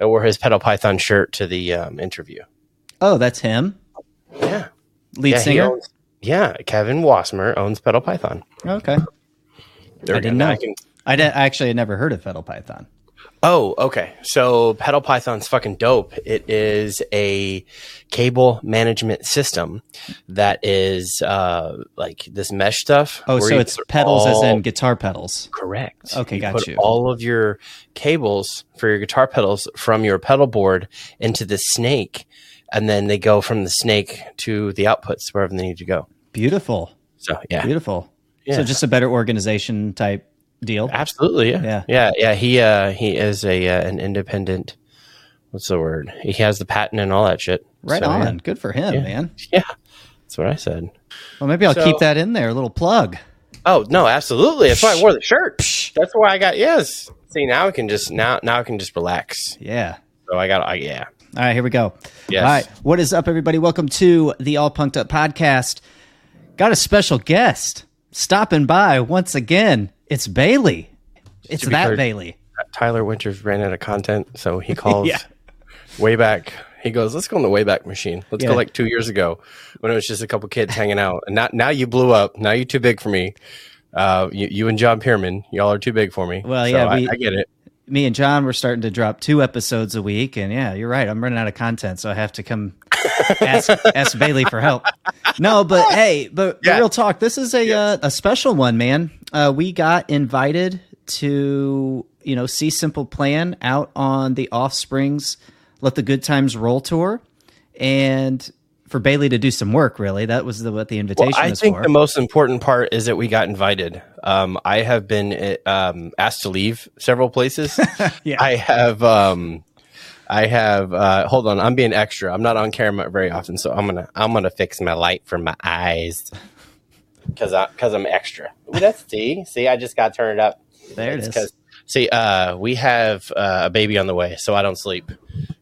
I wore his Pedal Python shirt to the um, interview. Oh, that's him, Yeah. lead yeah, singer. owns- yeah, Kevin Wasmer owns Pedal Python. Okay, There I didn't know. I can- I, di- I actually had never heard of Pedal Python. Oh, okay. So Pedal Python's fucking dope. It is a cable management system that is uh, like this mesh stuff. Oh, so it's pedals as in guitar pedals. correct. Okay, you got put you. All of your cables for your guitar pedals from your pedal board into the snake, and then they go from the snake to the outputs wherever they need to go. Beautiful, So yeah, beautiful. Yeah. So just a better organization type deal. Absolutely, yeah, Yeah. yeah, yeah. He uh, he is a uh, an independent. What's the word? He has the patent and all that shit. Right So, on. Yeah. Good for him, Yeah. man. yeah, that's what I said. Well, maybe I'll So- keep that in there. A little plug. Oh no, absolutely. That's why I wore the shirt. That's why I got yes. See now I can just now now I can just relax. Yeah. So I got I yeah. All right, here we go. Yes. All right. What is up, everybody? Welcome to the All Punked Up podcast. Got a special guest stopping by once again. It's Bailey. It's that Bailey. Tyler Winters ran out of content, so he calls Yeah. way back. He goes, "Let's go on the Wayback Machine. Let's Yeah. go like two years ago when it was just a couple kids hanging out. And now, now you blew up. Now you're too big for me. Uh, you, you and John Pierman, y'all are too big for me. Well, So yeah, I, I get it. Me and John were starting to drop two episodes a week, and yeah, you're right. I'm running out of content, so I have to come ask ask Bailey for help. No, but hey, but, Yeah. real talk. This is a uh, a special one, man. Uh, we got invited to you know see Simple Plan out on the Offspring's Let the Good Times Roll tour, and for Bailey to do some work. Really, that was the, what the invitation I was think for. the most important part is that we got invited. Um, I have been uh, um, asked to leave several places. Yeah. I have. Um, I have. Uh, hold on, I'm being extra. I'm not on camera very often, so I'm gonna. I'm gonna fix my light for my eyes because I because I'm extra. Ooh, that's see. See, I just got turned up. there it It's is. 'cause- see, uh, we have uh, a baby on the way, so I don't sleep.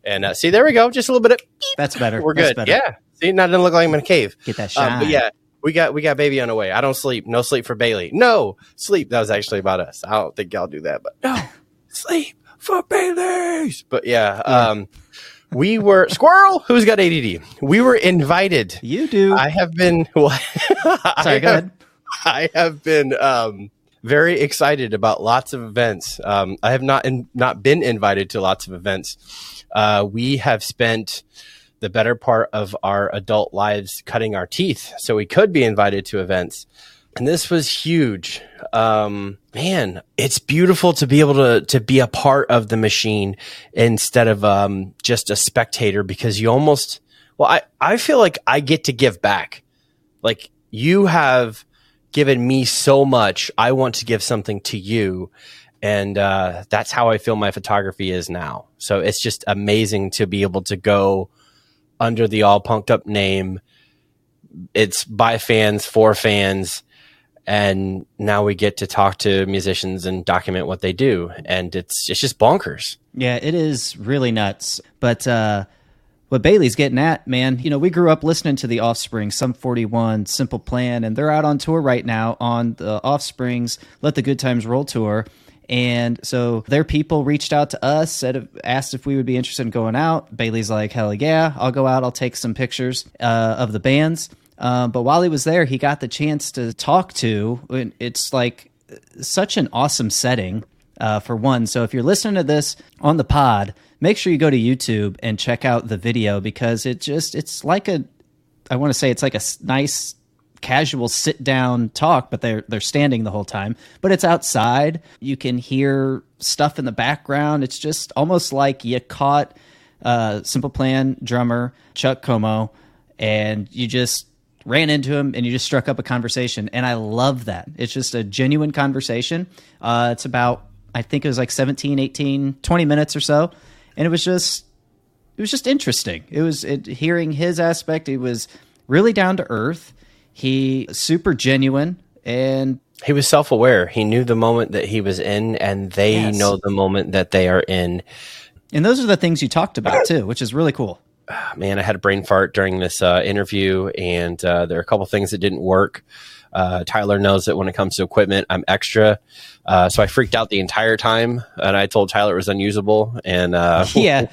And uh, see, there we go. Just a little bit of That's better. we're good. better. Yeah. See, now it doesn't look like I'm in a cave. Get that Um, shine. but yeah, we got we got baby on the way. I don't sleep. No sleep for Bailey. No sleep. That was actually about us. I don't think y'all do that, but no sleep for Bailey's. But yeah, um, we were squirrel. Who's got ADD? We were invited. You do. I have been. Well, Sorry, I go have- ahead. I have been um, very excited about lots of events. Um, I have not in, not been invited to lots of events. Uh, we have spent the better part of our adult lives cutting our teeth, so we could be invited to events. And this was huge. Um, man, it's beautiful to be able to to be a part of the machine instead of um, just a spectator because you almost well, I, I feel like I get to give back. Like you have given me so much. I want to give something to you. And uh, that's how I feel my photography is now. So it's just amazing to be able to go under the all punked up name. It's by fans, for fans. And now we get to talk to musicians and document what they do. And it's, it's just bonkers. Yeah, it is really nuts. But uh, what Bailey's getting at, man, you know, we grew up listening to the Offspring, Sum 41, Simple Plan, and they're out on tour right now on the Offspring's Let the Good Times Roll tour. And so their people reached out to us, said, asked if we would be interested in going out. Bailey's like, hell yeah, I'll go out. I'll take some pictures uh, of the bands. Um, but while he was there, he got the chance to talk to. It's like such an awesome setting uh, for one. So if you're listening to this on the pod, make sure you go to YouTube and check out the video because it just it's like a I want to say it's like a nice casual sit down talk, but they're they're standing the whole time. But it's outside. You can hear stuff in the background. It's just almost like you caught uh, Simple Plan drummer Chuck Comeau, and you just ran into him and you just struck up a conversation. And I love that. It's just a genuine conversation. Uh, it's about I think it was like 17, 18, 20 minutes or so, and it was just it was just interesting. It was it, hearing his aspect. It was really down to earth. He super genuine and He was self aware. He knew the moment that he was in, and they Yes. know the moment that they are in. and those are the things you talked about too, which is really cool. man, I had a brain fart during this uh, interview, and uh, there are a couple things that didn't work. Uh, Tyler knows that when it comes to equipment, I'm extra. Uh, so I freaked out the entire time, and I told Tyler it was unusable. And uh, yeah,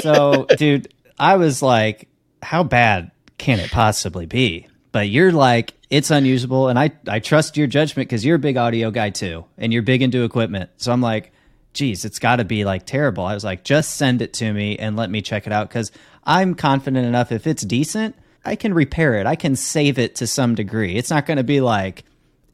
so dude, I was like, "How bad can it possibly be?" But you're like, "It's unusable," and I I trust your judgment because you're a big audio guy too, and you're big into equipment. So I'm like, "Geez, it's got to be like terrible." I was like, "Just send it to me and let me check it out," because I'm confident enough if it's decent, I can repair it. I can save it to some degree. It's not going to be like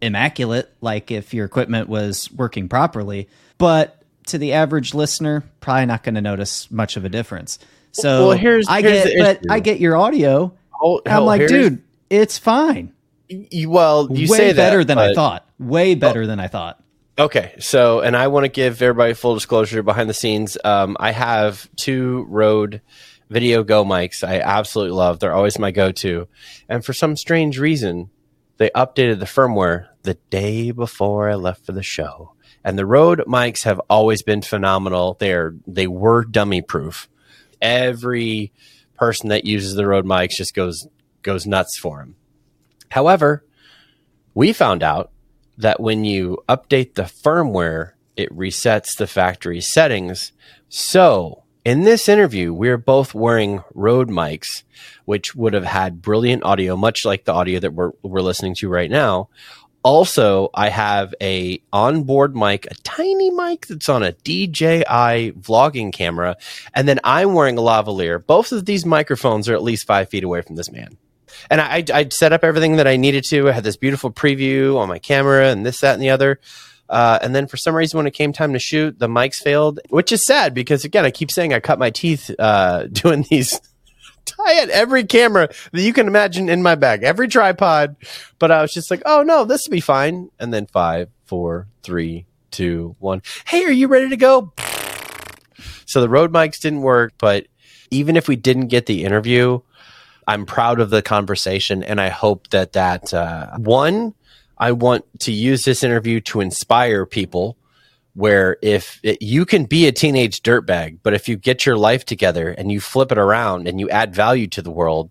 immaculate like if your equipment was working properly, but to the average listener, probably not going to notice much of a difference. So Well, here's- I here's get, but. I get your audio. Oh, I'm like, here's- dude, it's fine. you- well, you Way say that, better than I thought. Way oh. better than I thought. Okay, so and I want to give everybody full disclosure behind the scenes. Um, I have two Rode Video Go mics I absolutely love. They're always my go-to, and for some strange reason, they updated the firmware the day before I left for the show. And the Rode mics have always been phenomenal. They're they were dummy proof. Every person that uses the Rode mics just goes goes nuts for them. However, we found out that when you update the firmware, it resets the factory settings. So, in this interview, we're both wearing Rode mics, which would have had brilliant audio, much like the audio that we're, we're listening to right now. Also, I have a onboard mic, a tiny mic that's on a DJI vlogging camera, and then I'm wearing a lavalier. Both of these microphones are at least five feet away from this man and I, I'd set up everything that I needed to. I had this beautiful preview on my camera and this, that, and the other. Uh, and then for some reason, when it came time to shoot, the mics failed, which is sad because again, I keep saying I cut my teeth uh, doing these. I had every camera that you can imagine in my bag, every tripod, but I was just like, oh no, this will be fine. And then five, four, three, two, one. Hey, are you ready to go? So the Rode mics didn't work, but even if we didn't get the interview, I'm proud of the conversation, and I hope that that uh, one, I want to use this interview to inspire people. Where if it, you can be a teenage dirtbag, but if you get your life together and you flip it around and you add value to the world,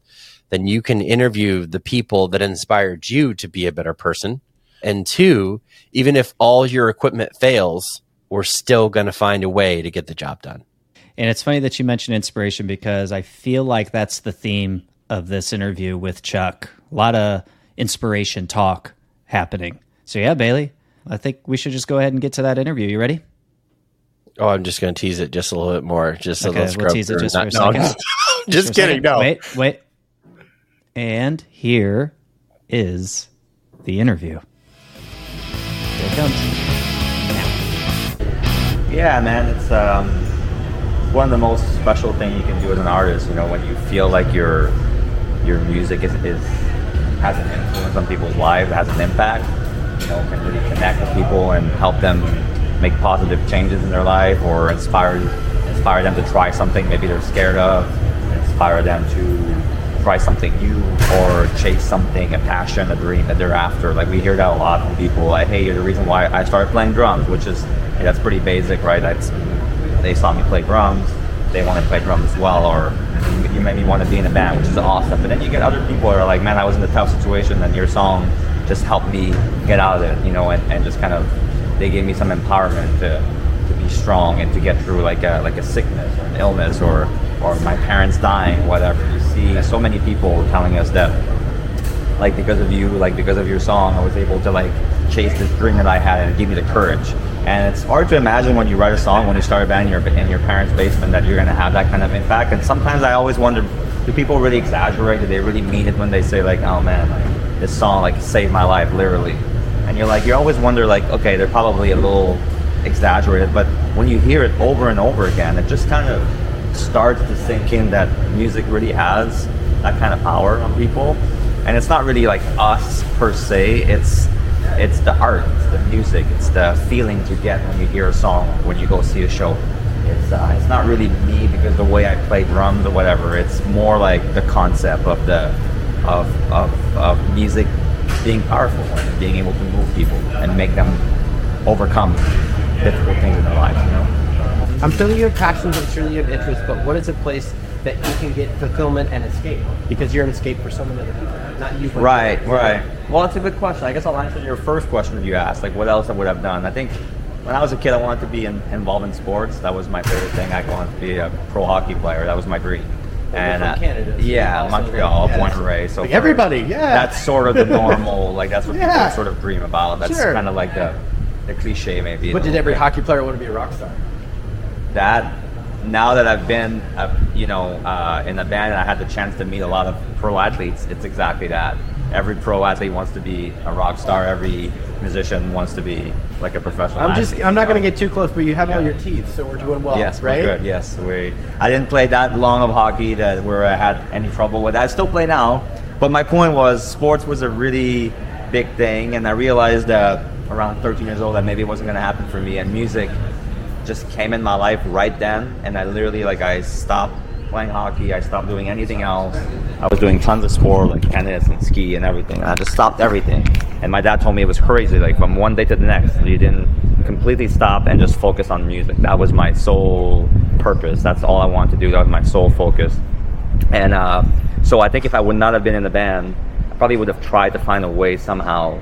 then you can interview the people that inspired you to be a better person. And two, even if all your equipment fails, we're still going to find a way to get the job done. And it's funny that you mentioned inspiration because I feel like that's the theme of this interview with Chuck. A lot of inspiration talk happening. So, yeah, Bailey, I think we should just go ahead and get to that interview. You ready? Oh, I'm just going to tease it just a little bit more. Just a Okay, little we'll scrub tease it through. just for a no, second. just Just a kidding. second. No. Wait, wait. And here is the interview. Here it comes. Yeah, man, it's um, one of the most special thing you can do as an artist. You know, when you feel like your your music is, is has an influence on people's lives, has an impact. You know, can really connect with people and help them make positive changes in their life, or inspire inspire them to try something maybe they're scared of, inspire them to try something new or chase something, a passion, a dream that they're after. Like we hear that a lot from people. Like, hey, you're the reason why I started playing drums, which is hey, that's pretty basic, right? That's they saw me play drums, they want to play drums as well, or you made me want to be in a band, which is awesome. But then you get other people that are like, man, I was in a tough situation, and your song just helped me get out of it, you know, and, and just kind of they gave me some empowerment to, to be strong and to get through like a like a sickness or an illness or or my parents dying, whatever. You see so many people telling us that like because of you, like because of your song, I was able to like chase this dream that I had and it gave me the courage. And it's hard to imagine when you write a song when you start a band in your in your parents' basement that you're gonna have that kind of impact. And sometimes I always wonder, do people really exaggerate? Do they really mean it when they say like, oh man, like this song like saved my life literally? And you're like, you always wonder like, okay, they're probably a little exaggerated, but when you hear it over and over again, it just kind of starts to sink in that music really has that kind of power on people. And it's not really like us per se, it's it's the art, it's the music, it's the feeling you get when you hear a song, when you go see a show. It's uh, it's not really me because the way I play drums or whatever. It's more like the concept of the of of, of music being powerful and being able to move people and make them overcome difficult things in their lives. You know. I'm sure you have passions, I'm sure you have interests, but what is a place that you can get fulfillment and escape? Because you're an escape for so many other people, not you. but- Right, right. Well, that's a good question. I guess I'll answer your first question that you asked, like what else I would have done. I think when I was a kid, I wanted to be in, involved in sports. That was my favorite thing. I wanted to be a pro hockey player. That was my dream. you're from uh, Canada, so yeah, also, Montreal, yeah, born that's- and raised. So like for- everybody, yeah. That's sort of the normal, like that's what Yeah. people sort of dream about. That's Sure. kind of like the the cliche maybe. But did every bit. hockey player want to be a rock star? that now that I've been, uh, you know, uh, in the band and I had the chance to meet a lot of pro athletes, it's exactly that. Every pro athlete wants to be a rock star. Every musician wants to be like a professional. I'm just, athlete. I'm not So- going to get too close, but you have all your teeth, so we're doing well, yes, right? we're good. Yes, we. I didn't play that long of hockey that where I had any trouble with. I still play now, but my point was sports was a really big thing, and I realized that around 13 years old that maybe it wasn't going to happen for me, and music just came in my life right then, and I literally like I stopped playing hockey. I stopped doing anything else. I was doing tons of sport like tennis and ski and everything. And I just stopped everything. And my dad told me it was crazy. Like from one day to the next, you didn't completely stop and just focus on music. That was my sole purpose. That's all I wanted to do. That was my sole focus. And uh, so I think if I would not have been in the band, probably would have tried to find a way somehow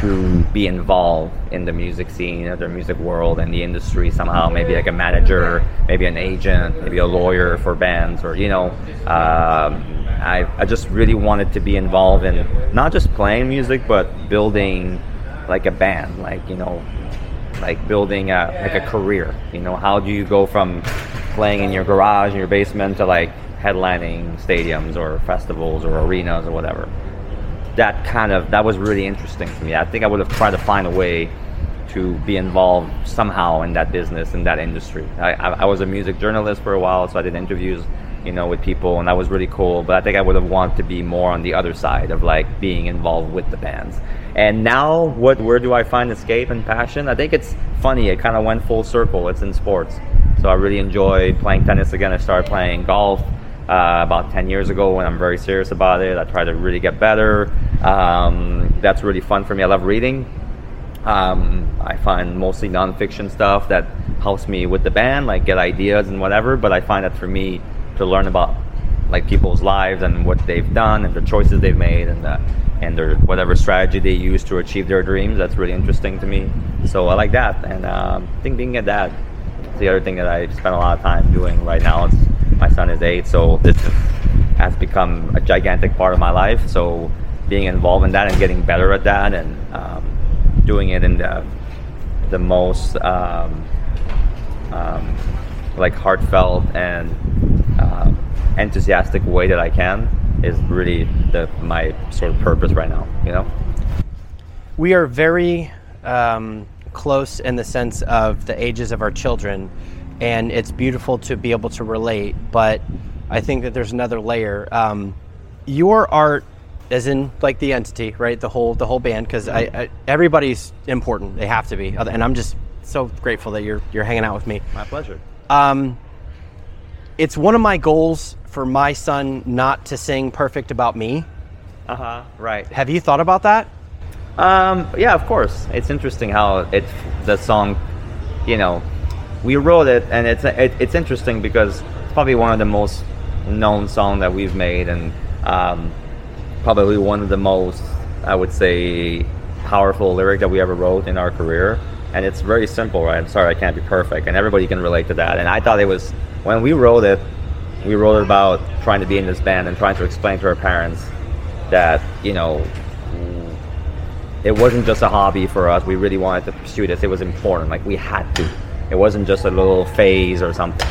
to be involved in the music scene, the music world, and the industry somehow. Maybe like a manager, maybe an agent, maybe a lawyer for bands, or you know, um, I I just really wanted to be involved in not just playing music, but building like a band, like you know, like building a like a career. You know, how do you go from playing in your garage in your basement to like headlining stadiums or festivals or arenas or whatever? That kind of that was really interesting to me. I think I would have tried to find a way to be involved somehow in that business in that industry. I, I, I was a music journalist for a while, so I did interviews, you know, with people, and that was really cool. But I think I would have wanted to be more on the other side of like being involved with the bands. And now, what where do I find escape and passion? I think it's funny. It kind of went full circle. It's in sports. So I really enjoy playing tennis again. I started playing golf uh, about 10 years ago when I'm very serious about it. I try to really get better. Um, that's really fun for me. I love reading. Um, I find mostly nonfiction stuff that helps me with the band, like get ideas and whatever. But I find that for me to learn about like people's lives and what they've done and the choices they've made and the, and their whatever strategy they use to achieve their dreams. That's really interesting to me. So I like that. And um, I think being a dad, is the other thing that I spend a lot of time doing right now. My son is eight, so this has become a gigantic part of my life. So being involved in that and getting better at that and um, doing it in the the most um, um, like heartfelt and um, enthusiastic way that I can is really the my sort of purpose right now. You know. we are very um, close in the sense of the ages of our children, and it's beautiful to be able to relate. But I think that there's another layer. Um, your art, as in like the entity, right? The whole the whole band, because I, I everybody's important. They have to be, and I'm just so grateful that you're you're hanging out with me. My pleasure. Um, it's one of my goals for my son not to sing perfect about me. Uh huh. Right. Have you thought about that? Um, yeah, of course. It's interesting how it the song, you know, we wrote it, and it's it, it's interesting because it's probably one of the most known song that we've made, and um, probably one of the most I would say powerful lyric that we ever wrote in our career. And it's very simple, right? I'm sorry, I can't be perfect, and everybody can relate to that. And I thought it was when we wrote it, we wrote it about trying to be in this band and trying to explain to our parents that you know it wasn't just a hobby for us. We really wanted to pursue this. It was important. Like we had to. It wasn't just a little phase or something.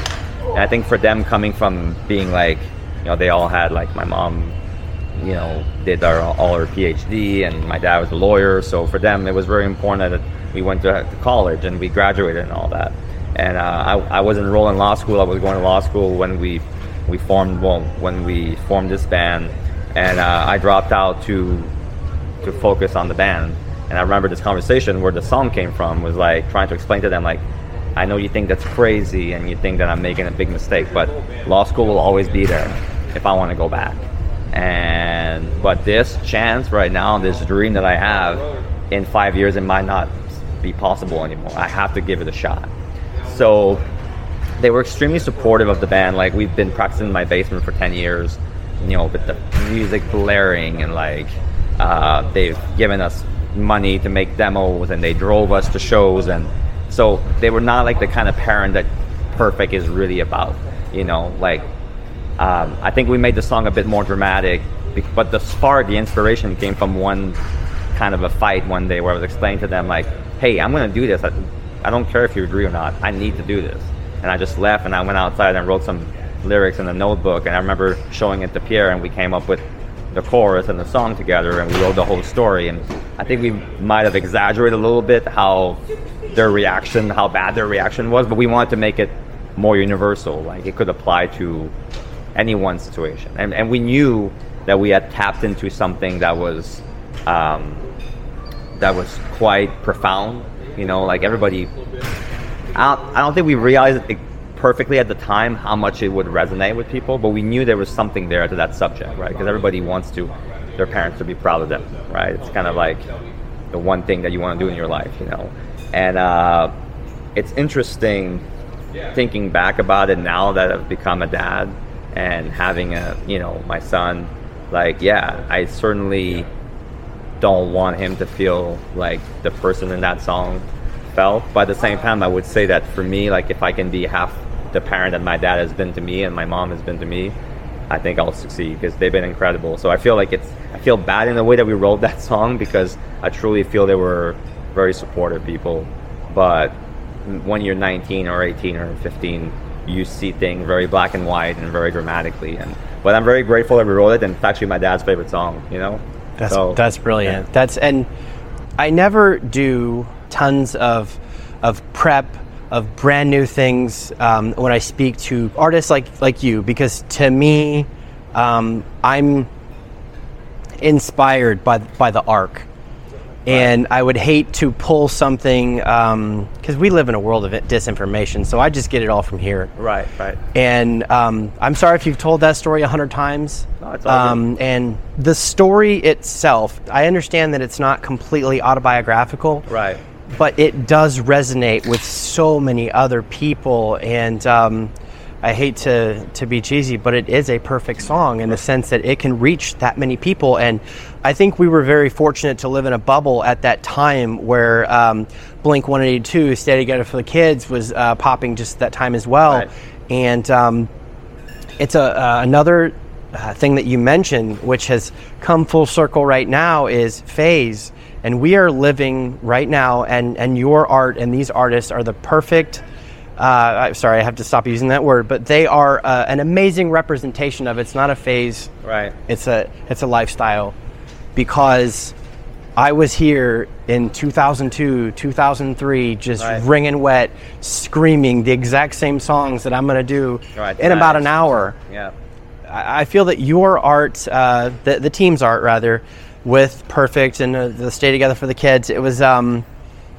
And I think for them coming from being like, you know, they all had like my mom, you know, did our, all her PhD, and my dad was a lawyer. So for them, it was very important that we went to, to college and we graduated and all that. And uh, I, I was enrolled in law school. I was going to law school when we we formed well when we formed this band, and uh, I dropped out to to focus on the band. And I remember this conversation where the song came from was like trying to explain to them like, I know you think that's crazy and you think that I'm making a big mistake, but law school will always be there if I want to go back. And but this chance right now, this dream that I have, in five years it might not be possible anymore. I have to give it a shot. So they were extremely supportive of the band. Like we've been practicing in my basement for ten years, you know, with the music blaring and like uh, they've given us money to make demos and they drove us to shows and so they were not like the kind of parent that perfect is really about you know like um, i think we made the song a bit more dramatic but the spark the inspiration came from one kind of a fight one day where i was explaining to them like hey i'm going to do this. I, I don't care if you agree or not. I need to do this. And i just left and i went outside and wrote some lyrics in a notebook. And i remember showing it to pierre and we came up with the chorus and the song together and we wrote the whole story. And i think we might have exaggerated a little bit how their reaction how bad their reaction was but we wanted to make it more universal like it could apply to anyone's situation and, and we knew that we had tapped into something that was um, that was quite profound you know like everybody I don't, I don't think we realized perfectly at the time how much it would resonate with people, but we knew there was something there to that subject, right? Because everybody wants to their parents to be proud of them, right? It's kind of like the one thing that you want to do in your life, you know. And uh, it's interesting thinking back about it now that I've become a dad and having a, you know, my son. Like, yeah, I certainly don't want him to feel like the person in that song felt. But at the same time, I would say that for me, like, if I can be half the parent that my dad has been to me and my mom has been to me, I think I'll succeed because they've been incredible. So I feel like it's I feel bad in the way that we wrote that song because I truly feel they were very supportive people. But when you're 19 or 18 or 15, you see things very black and white and very dramatically. And but I'm very grateful that we wrote it, and it's actually my dad's favorite song. You know, that's so, that's brilliant. Yeah. That's and I never do tons of of prep of brand new things um, when I speak to artists like like you because to me, um, I'm inspired by by the arc, and I would hate to pull something because um, we live in a world of disinformation. So I just get it all from here. Right, right. And um, I'm sorry if you've told that story a hundred times. No, it's all um, and the story itself, I understand that it's not completely autobiographical. Right but it does resonate with so many other people and um, I hate to, to be cheesy, but it is a perfect song in the sense that it can reach that many people. And I think we were very fortunate to live in a bubble at that time where um, Blink 182, Stay Together for the Kids, was uh, popping just that time as well. Right. And um, it's a, uh, another uh, thing that you mentioned, which has come full circle right now, is phase and we are living right now and and your art and these artists are the perfect uh, I sorry, I have to stop using that word, but they are uh, an amazing representation of it's not a phase, right? It's a it's a lifestyle, because I was here in 2002, 2003, just right. wringing wet, screaming the exact same songs that I'm going to do right. in nice. about an hour. Yeah, I, I feel that your art, uh, the the team's art rather, with Perfect and uh, the Stay Together for the Kids, it was um,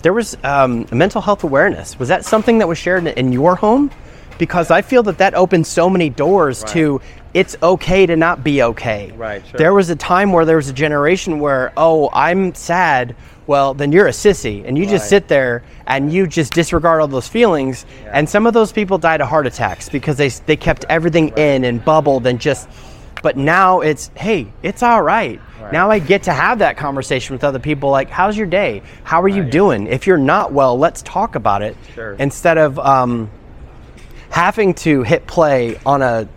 there was um, mental health awareness. Was that something that was shared in your home? Because I feel that that opened so many doors right. to it's okay to not be okay. Right. Sure. There was a time where there was a generation where oh I'm sad. Well, then you're a sissy, and you right. just sit there and you just disregard all those feelings. Yeah. And some of those people died of heart attacks because they they kept everything right. in and bubbled and just. But now it's hey, it's all right Right. Now I get to have that conversation with other people like, how's your day? How are right. you doing? If you're not well, let's talk about it. Sure. Instead of um, having to hit play on a,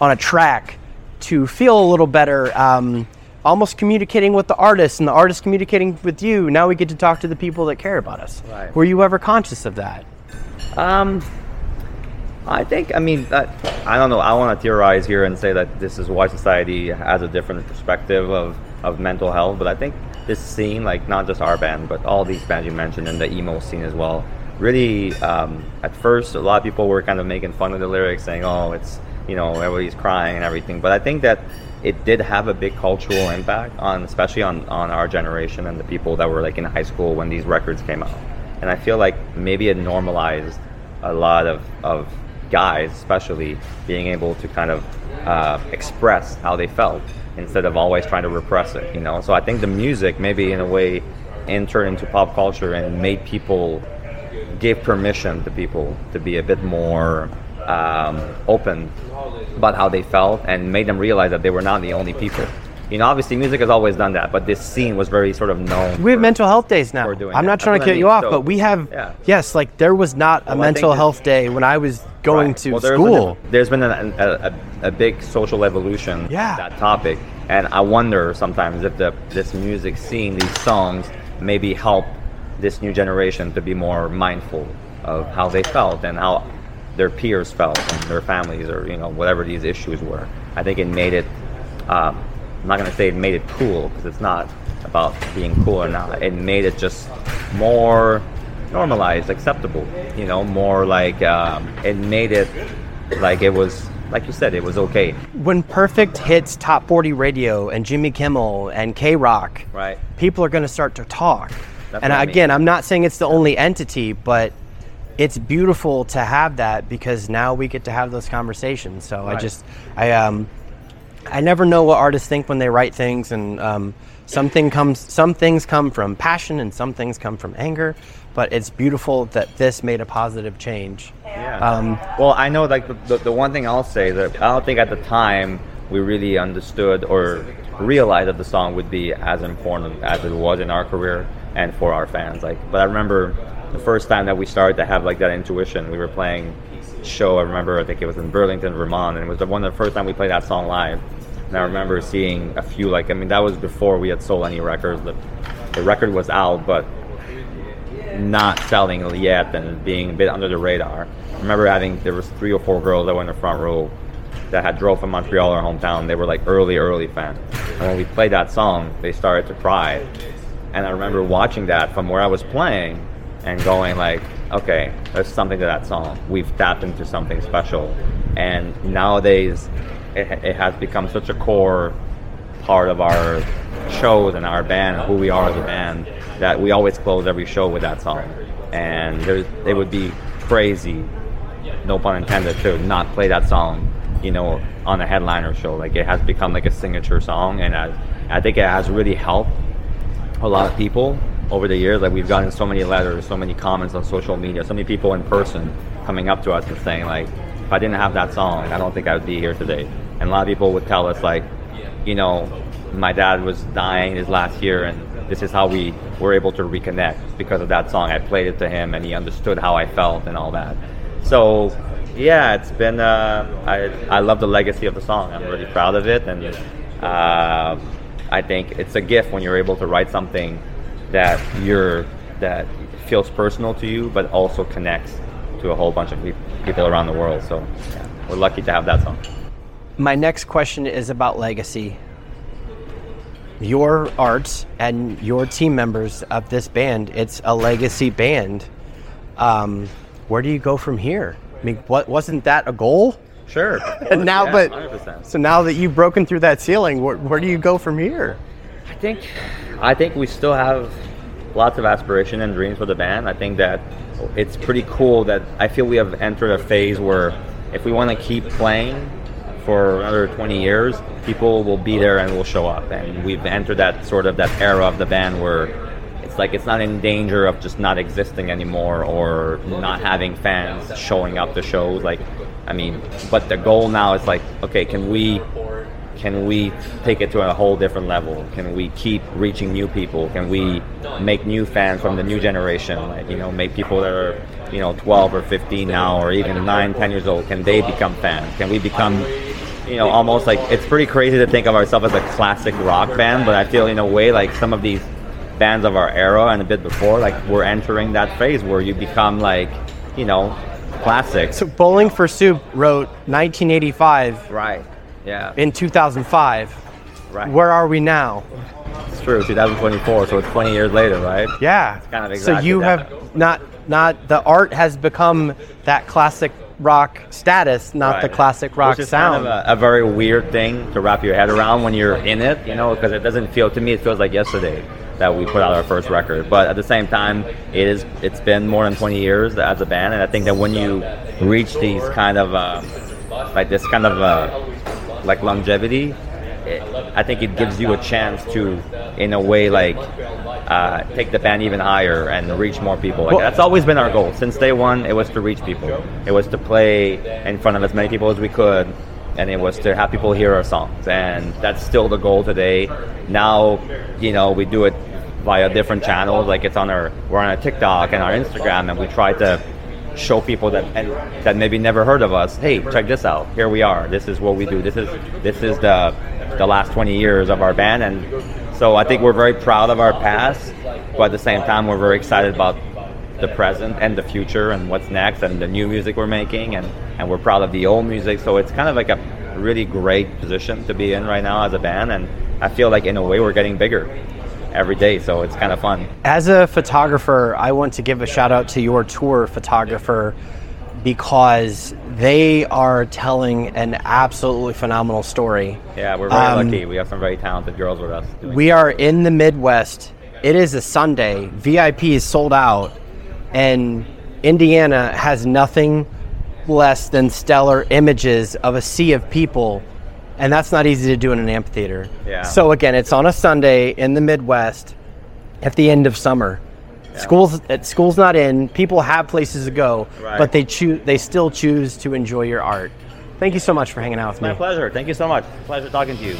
on a track to feel a little better, um, almost communicating with the artist and the artist communicating with you. Now we get to talk to the people that care about us. Right. Were you ever conscious of that? Um, I think, I mean, I don't know. I want to theorize here and say that this is why society has a different perspective of of mental health. But I think this scene, like not just our band, but all these bands you mentioned and the emo scene as well, really, um, at first, a lot of people were kind of making fun of the lyrics, saying, "Oh, it's you know everybody's crying and everything." But I think that it did have a big cultural impact on, especially on on our generation and the people that were like in high school when these records came out. And I feel like maybe it normalized a lot of of guys, especially, being able to kind of uh, express how they felt instead of always trying to repress it, you know. So I think the music maybe in a way entered into pop culture and made people give permission to people to be a bit more um, open about how they felt and made them realize that they were not the only people. You know, obviously music has always done that, but this scene was very sort of known. We have mental health days now. doing I'm that. not trying That's to cut you off, So, but we have yeah. yes, like there was not a Well, think mental health day when I was going Right. to Well, there's school. Been a, there's been a, a, a, a big social evolution Yeah. that topic, and I wonder sometimes if the this music scene, these songs, maybe help this new generation to be more mindful of how they felt and how their peers felt and their families or you know whatever these issues were. I think it made it. Um, I'm not gonna say it made it cool because it's not about being cool or not. It made it just more normalized, acceptable. You know, more like um, it made it like it was, like you said, it was okay. when Perfect hits top 40 radio and Jimmy Kimmel and KROQ, Right. people are going to start to talk. That's and what I mean. again, I'm not saying it's the only entity, but it's beautiful to have that because now we get to have those conversations. So I just, I um, I never know what artists think when they write things, and um, something comes, some things come from passion, and some things come from anger. But it's beautiful that this made a positive change. Yeah. Um, well, I know like the, the, the one thing I'll say that I don't think at the time we really understood or realized that the song would be as important as it was in our career and for our fans. Like, but I remember the first time that we started to have like that intuition. We were playing show. I remember I think it was in Burlington, Vermont, and it was the one the first time we played that song live. And I remember seeing a few like I mean that was before we had sold any records. The, the record was out, but not selling yet and being a bit under the radar. I remember having there was three or four girls that were in the front row that had drove from Montreal, our hometown. They were like early, early fans. And when we played that song, they started to cry. And I remember watching that from where I was playing and going like, okay, there's something to that song. We've tapped into something special. And nowadays, it, it has become such a core part of our shows and our band and who we are as a band that we always close every show with that song. And it would be crazy, no pun intended, to not play that song, you know, on a headliner show. Like it has become like a signature song, and I, I think it has really helped a lot of people over the years. Like we've gotten so many letters, so many comments on social media, so many people in person coming up to us and saying like, if I didn't have that song, I don't think I would be here today. And a lot of people would tell us like, you know, my dad was dying his last year, and this is how we were able to reconnect because of that song. I played it to him, and he understood how I felt and all that. So, yeah, it's been. Uh, I I love the legacy of the song. I'm really proud of it, and uh, I think it's a gift when you're able to write something that you're that feels personal to you, but also connects to a whole bunch of people around the world. So, yeah, we're lucky to have that song. My next question is about legacy. Your art and your team members of this band, it's a legacy band. Um, where do you go from here? I mean, what wasn't that a goal? Sure. And now, Yeah, but 100%. so now that you've broken through that ceiling, where, where do you go from here? I think I think we still have lots of aspiration and dreams for the band. I think that it's pretty cool that I feel we have entered a phase where if we want to keep playing for another 20 years, people will be there and will show up. And we've entered that sort of that era of the band where it's like it's not in danger of just not existing anymore or not having fans showing up to shows. Like, I mean, but the goal now is like, okay, can we can we take it to a whole different level? Can we keep reaching new people? Can we make new fans from the new generation? Like, you know, make people that are, you know, 12 or 15 now or even 9, 10 years old, can they become fans? Can we become, you know, almost like, it's pretty crazy to think of ourselves as a classic rock band, but I feel in a way like some of these bands of our era and a bit before, like we're entering that phase where you become like, you know, classic. So Bowling for Soup wrote 1985 right. Yeah. in 2005. Right. Where are we now? It's true. 2024. So it's 20 years later, right? Yeah. kind of so you that. have not not the art has become that classic rock status, not the classic rock Which is sound. kind of a, a very weird thing to wrap your head around when you're in it, you know, because it doesn't feel to me it feels like yesterday that we put out our first record. But at the same time, it is it's been more than 20 years as a band, and I think that when you reach these kind of uh, like this kind of uh, like longevity, it, I think it gives you a chance to, in a way, like uh, take the band even higher and reach more people. Like, Well- that's always been our goal since day one. It was to reach people. It was to play in front of as many people as we could, and it was to have people hear our songs. And that's still the goal today. Now, you know, we do it via different channels. Like it's on our we're on our TikTok and our Instagram, and we try to show people that that maybe never heard of us. Hey, check this out. Here we are. This is what we do. This is this is the the last 20 years of our band, and so I think we're very proud of our past, but at the same time, we're very excited about the present and the future and what's next and the new music we're making and, and we're proud of the old music so it's kind of like a really great position to be in right now as a band and I feel like in a way we're getting bigger every day so it's kind of fun As a photographer, I want to give a shout out to your tour photographer because they are telling an absolutely phenomenal story. yeah we're very Um, lucky we have some very talented girls with us We are in the Midwest. It is a Sunday. VIP is sold out, and Indiana has nothing less than stellar images of a sea of people, and that's not easy to do in an amphitheater. Yeah. So again, it's on a Sunday in the Midwest at the end of summer. School's uh, school's not in. People have places to go, Right. but they choose. They still choose to enjoy your art. Thank you so much for hanging out with my me. My pleasure thank you so much pleasure talking to you